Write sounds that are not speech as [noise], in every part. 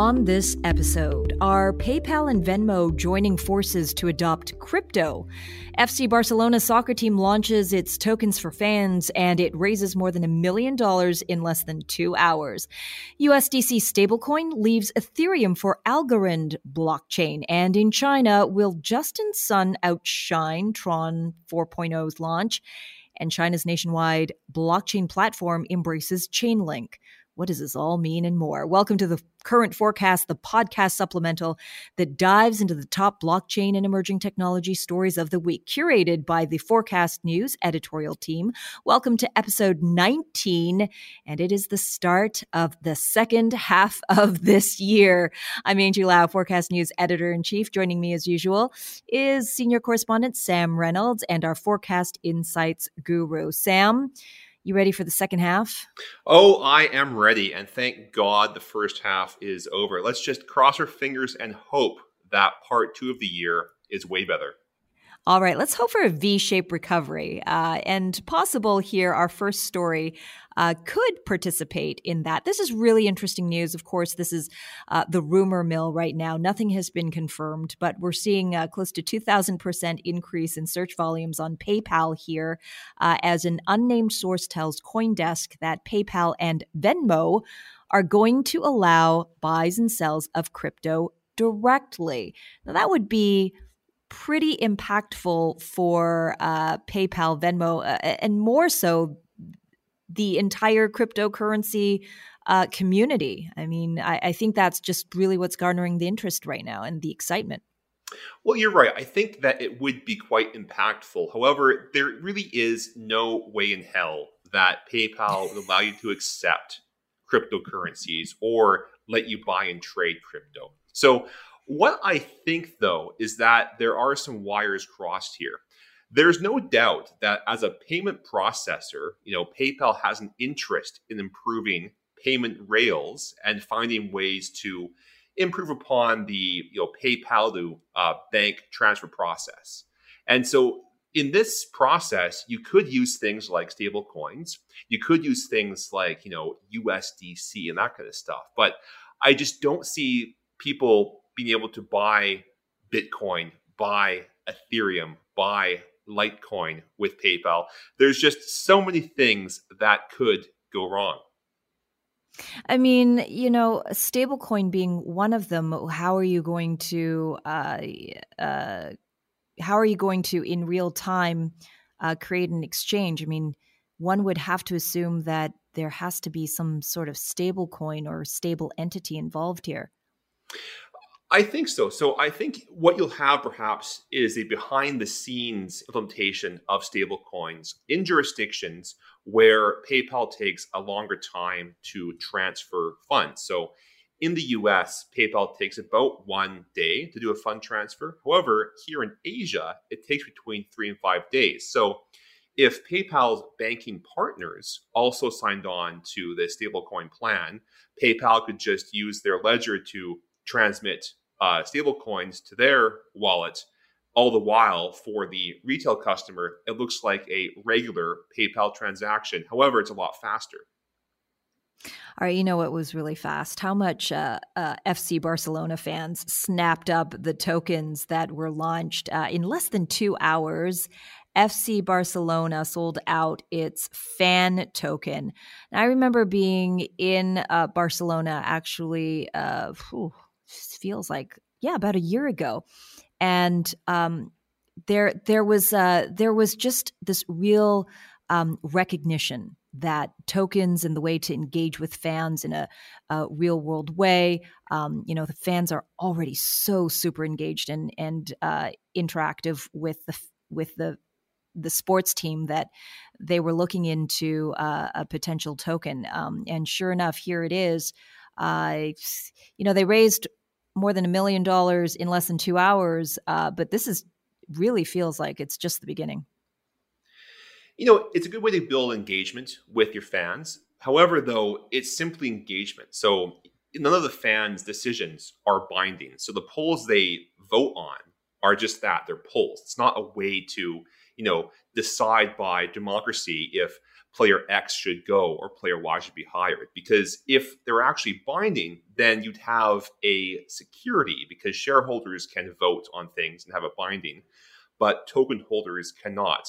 On this episode, are PayPal and Venmo joining forces to adopt crypto? FC Barcelona soccer team launches its tokens for fans and it raises more than a million dollars in less than two hours. USDC stablecoin leaves Ethereum for Algorand blockchain. And in China, will Justin Sun outshine Tron 4.0's launch? And China's nationwide blockchain platform embraces Chainlink. What does this all mean and more? Welcome to the current forecast, the podcast supplemental that dives into the top blockchain and emerging technology stories of the week, curated by the Forecast News editorial team. Welcome to episode 19, and it is the start of the second half of this year. I'm Angie Lau, Forecast News editor in chief. Joining me as usual is senior correspondent Sam Reynolds and our Forecast Insights guru. Sam, you ready for the second half? Oh, I am ready. And thank God the first half is over. Let's just cross our fingers and hope that part two of the year is way better. All right, let's hope for a V shaped recovery. Uh, and possible here, our first story uh, could participate in that. This is really interesting news. Of course, this is uh, the rumor mill right now. Nothing has been confirmed, but we're seeing uh, close to 2,000% increase in search volumes on PayPal here, uh, as an unnamed source tells Coindesk that PayPal and Venmo are going to allow buys and sells of crypto directly. Now, that would be pretty impactful for uh, PayPal, Venmo, uh, and more so the entire cryptocurrency uh, community. I mean, I, I think that's just really what's garnering the interest right now and the excitement. Well, you're right. I think that it would be quite impactful. However, there really is no way in hell that PayPal would allow you to accept cryptocurrencies or let you buy and trade crypto. So what I think, though, is that there are some wires crossed here. There's no doubt that as a payment processor, you know, PayPal has an interest in improving payment rails and finding ways to improve upon the you know PayPal to uh, bank transfer process. And so in this process, you could use things like stable coins. You could use things like, you know, USDC and that kind of stuff. But I just don't see people being able to buy Bitcoin, buy Ethereum, buy Litecoin with PayPal. There's just so many things that could go wrong. I mean, you know, stablecoin being one of them. How are you going to, uh, uh, how are you going to in real time uh, create an exchange? I mean, one would have to assume that there has to be some sort of stablecoin or stable entity involved here. I think so. So I think what you'll have perhaps is a behind the scenes implementation of stablecoins in jurisdictions where PayPal takes a longer time to transfer funds. So in the US, PayPal takes about one day to do a fund transfer. However, here in Asia, it takes between three and five days. So if PayPal's banking partners also signed on to the stablecoin plan, PayPal could just use their ledger to transmit uh, stable coins to their wallet. All the while, for the retail customer, it looks like a regular PayPal transaction. However, it's a lot faster. All right, you know what was really fast? How much uh, uh, FC Barcelona fans snapped up the tokens that were launched uh, in less than two hours? FC Barcelona sold out its fan token. I remember being in uh, Barcelona actually. Uh, whew, feels like yeah about a year ago and um, there there was uh, there was just this real um, recognition that tokens and the way to engage with fans in a, a real world way. Um, you know, the fans are already so super engaged and and uh, interactive with the with the the sports team that they were looking into uh, a potential token. Um, and sure enough, here it is. Uh, you know, they raised more than a million dollars in less than two hours. Uh, but this is really feels like it's just the beginning. You know, it's a good way to build engagement with your fans. However, though, it's simply engagement. So none of the fans' decisions are binding. So the polls they vote on are just that they're polls. It's not a way to, you know, decide by democracy if player X should go or player Y should be hired. Because if they're actually binding, then you'd have a security because shareholders can vote on things and have a binding, but token holders cannot.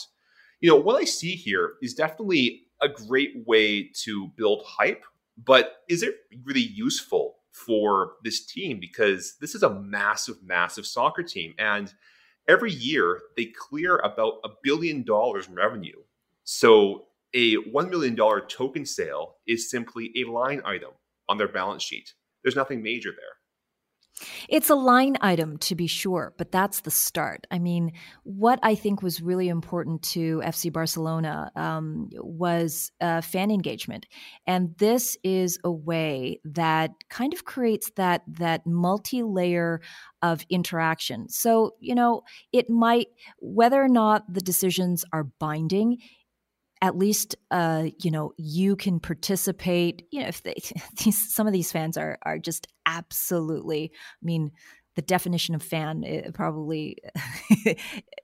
You know, what I see here is definitely a great way to build hype, but is it really useful for this team? Because this is a massive, massive soccer team. And every year they clear about a billion dollars in revenue. So a $1 million token sale is simply a line item on their balance sheet. There's nothing major there. It's a line item to be sure, but that's the start. I mean, what I think was really important to FC Barcelona um, was uh, fan engagement, and this is a way that kind of creates that that multi-layer of interaction. So you know, it might whether or not the decisions are binding at least uh, you know you can participate you know if they, [laughs] these, some of these fans are are just absolutely i mean the definition of fan eh, probably [laughs]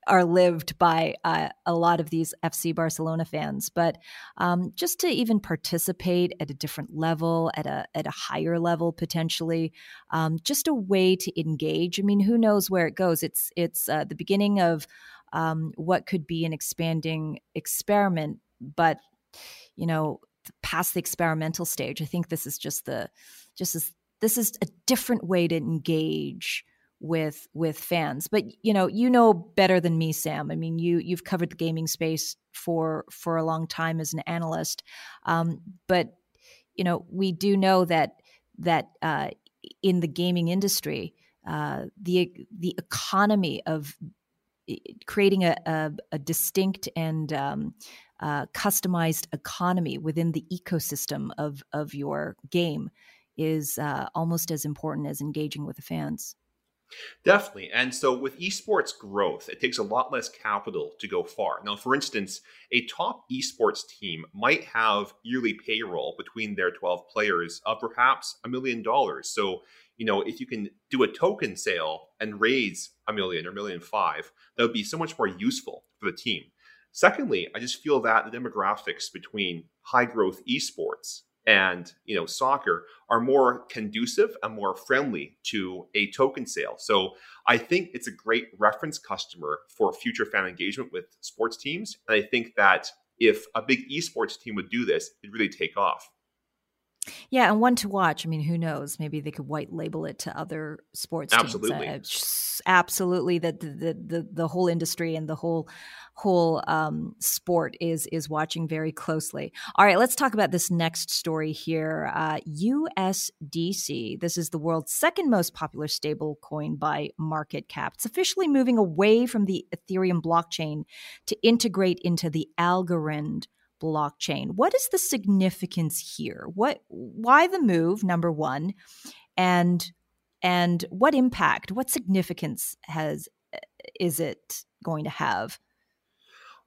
are lived by uh, a lot of these FC Barcelona fans, but um, just to even participate at a different level, at a at a higher level potentially, um, just a way to engage. I mean, who knows where it goes? It's it's uh, the beginning of um, what could be an expanding experiment but you know past the experimental stage i think this is just the just as this is a different way to engage with with fans. But you know you know better than me sam. I mean you you've covered the gaming space for for a long time as an analyst. Um, but you know we do know that that uh, in the gaming industry uh, the the economy of creating a, a, a distinct and um, uh, customized economy within the ecosystem of of your game is uh, almost as important as engaging with the fans. Definitely. And so with esports growth, it takes a lot less capital to go far. Now, for instance, a top esports team might have yearly payroll between their 12 players of perhaps a million dollars. So, you know, if you can do a token sale and raise a million or million five, that would be so much more useful for the team. Secondly, I just feel that the demographics between high growth esports and you know soccer are more conducive and more friendly to a token sale. So I think it's a great reference customer for future fan engagement with sports teams. And I think that if a big esports team would do this, it'd really take off. Yeah, and one to watch. I mean, who knows? Maybe they could white label it to other sports absolutely. teams. Uh, absolutely, that the, the, the the whole industry and the whole whole um, sport is is watching very closely. All right, let's talk about this next story here. Uh, USDC. This is the world's second most popular stable coin by market cap. It's officially moving away from the Ethereum blockchain to integrate into the Algorand blockchain. What is the significance here? What why the move number 1 and and what impact, what significance has is it going to have?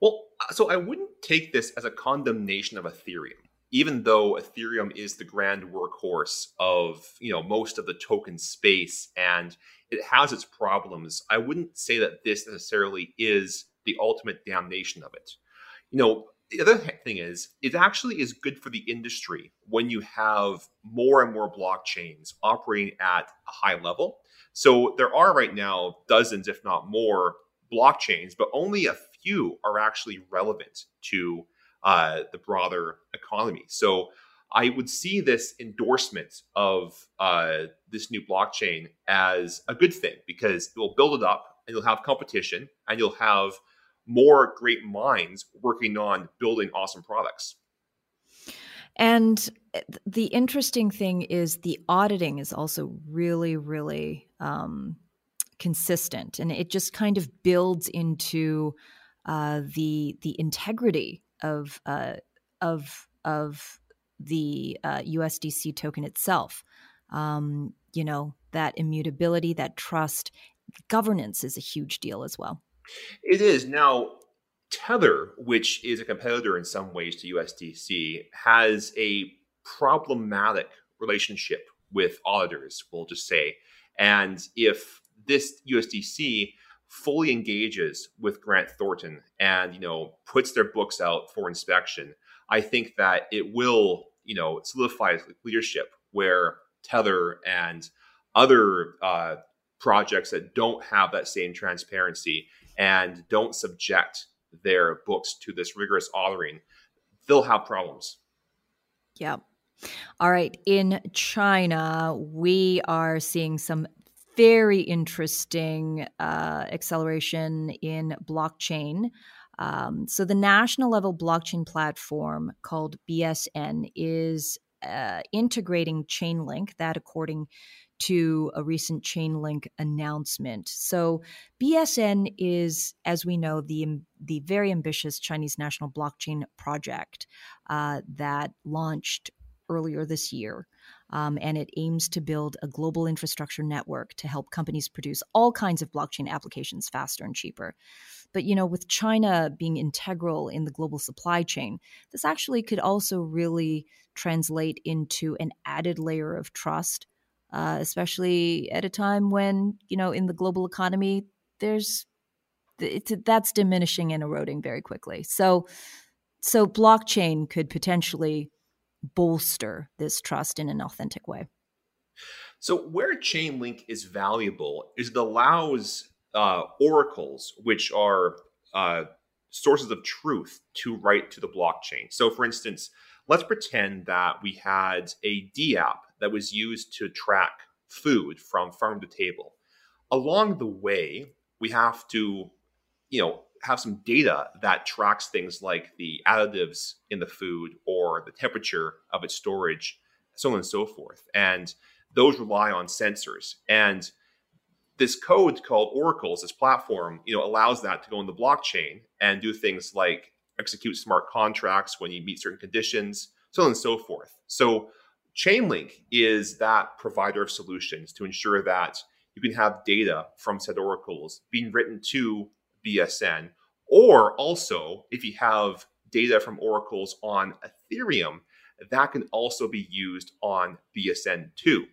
Well, uh, so I wouldn't take this as a condemnation of Ethereum, even though Ethereum is the grand workhorse of you know most of the token space and it has its problems. I wouldn't say that this necessarily is the ultimate damnation of it. You know, the other thing is, it actually is good for the industry when you have more and more blockchains operating at a high level. So there are right now dozens, if not more, blockchains, but only a few are actually relevant to uh, the broader economy. So I would see this endorsement of uh, this new blockchain as a good thing because it will build it up and you'll have competition and you'll have more great minds working on building awesome products. And eh, the interesting thing is the auditing is also really, really um, consistent, and it just kind of builds into uh, the the integrity of uh, of of the uh, USDC token itself. Um, you know that immutability, that trust, governance is a huge deal as well. It is. Now, Tether, which is a competitor in some ways to USDC, has a problematic relationship with auditors, we'll just say. And if this USDC fully engages with Grant Thornton and, you know, puts their books out for inspection, I think that it will, you know, solidify leadership where Tether and other uh, projects that don't have that same transparency and don't subject their books to this rigorous auditing, they'll have problems. Yeah. All right. In China, we are seeing some very interesting uh, acceleration in blockchain. Um, so, the national level blockchain platform called BSN is uh, integrating Chainlink, that according to a recent Chainlink announcement. So BSN is, as we know, the the very ambitious Chinese national blockchain project uh, that launched earlier this year. Um, and it aims to build a global infrastructure network to help companies produce all kinds of blockchain applications faster and cheaper. But you know, with China being integral in the global supply chain, this actually could also really translate into an added layer of trust uh, especially at a time when you know in the global economy there's that's diminishing and eroding very quickly. So, so blockchain could potentially bolster this trust in an authentic way. So, where Chainlink is valuable is it allows uh, oracles, which are uh, sources of truth, to write to the blockchain. So, for instance, let's pretend that we had a D app that was used to track food from farm to table. Along the way, we have to, you know, have some data that tracks things like the additives in the food or the temperature of its storage, so on and so forth. And those rely on sensors. And this code called Oracles, this platform, you know, allows that to go in the blockchain and do things like execute smart contracts when you meet certain conditions, so on and so forth. So Chainlink is that provider of solutions to ensure that you can have data from said oracles being written to BSN, or also if you have data from oracles on Ethereum, that can also be used on BSN too.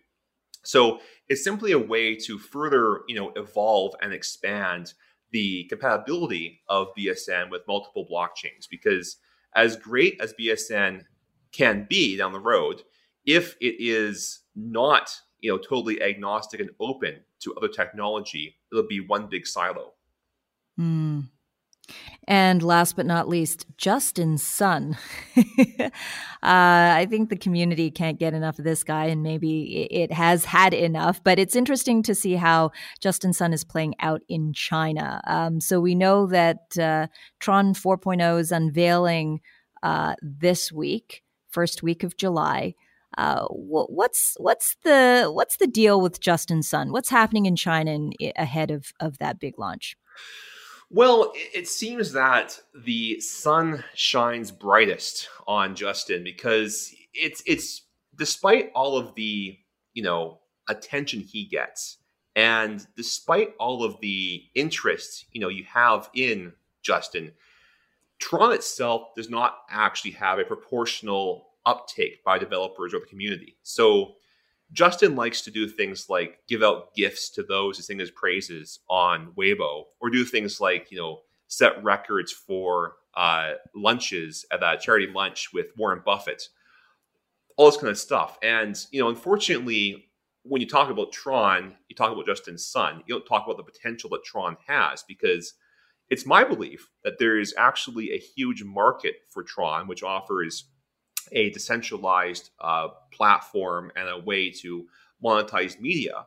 So it's simply a way to further, you know, evolve and expand the compatibility of BSN with multiple blockchains because as great as BSN can be down the road, if it is not you know totally agnostic and open to other technology it'll be one big silo mm. And last but not least justin sun [laughs] uh, i think the community can't get enough of this guy and maybe it has had enough but it's interesting to see how justin sun is playing out in china um, so we know that uh, tron 4.0 is unveiling uh, this week first week of july uh, what's what's the what's the deal with Justin Sun? What's happening in China in, ahead of of that big launch? Well, it seems that the sun shines brightest on Justin because it's it's despite all of the you know attention he gets, and despite all of the interest you know you have in Justin, Tron itself does not actually have a proportional uptake by developers or the community. So Justin likes to do things like give out gifts to those who sing his praises on Weibo, or do things like you know set records for uh, lunches at that charity lunch with Warren Buffett, all this kind of stuff. And you know, unfortunately, when you talk about Tron, you talk about Justin's Sun. You don't talk about the potential that Tron has because it's my belief that there is actually a huge market for Tron, which offers a decentralized uh, platform and a way to monetize media,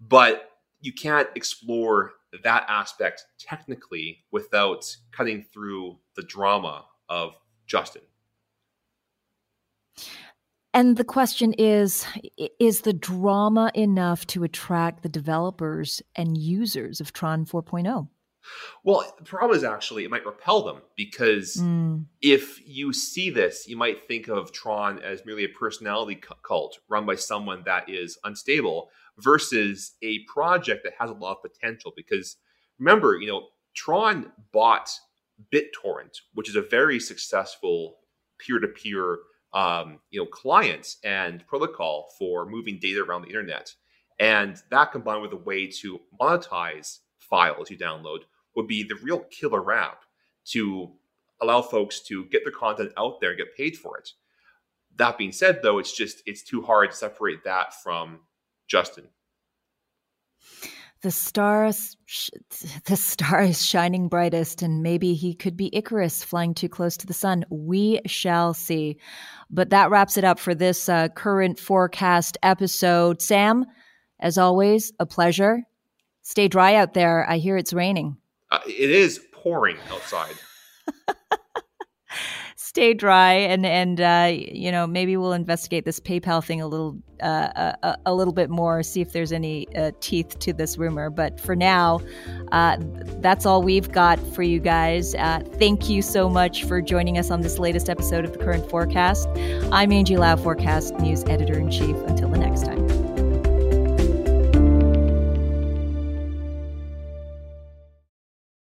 but you can't explore that aspect technically without cutting through the drama of Justin. And the question is is the drama enough to attract the developers and users of Tron 4.0? Well, the problem is actually it might repel them because mm. if you see this, you might think of Tron as merely a personality cult run by someone that is unstable versus a project that has a lot of potential. Because remember, you know, Tron bought BitTorrent, which is a very successful peer-to-peer um, you know client and protocol for moving data around the internet. And that combined with a way to monetize files you download would be the real killer app to allow folks to get their content out there and get paid for it. That being said, though, it's just it's too hard to separate that from Justin. The stars, the star is shining brightest, and maybe he could be Icarus flying too close to the sun. We shall see. But that wraps it up for this uh, current forecast episode. Sam, as always, a pleasure. Stay dry out there. I hear it's raining. Uh, it is pouring outside. [laughs] Stay dry, and and uh, you know maybe we'll investigate this PayPal thing a little uh, a, a, little bit more, see if there's any uh, teeth to this rumor. But for now, uh, that's all we've got for you guys. Uh, thank you so much for joining us on this latest episode of the Current Forecast. I'm Angie Lau, Forecast News Editor in Chief. Until the next time.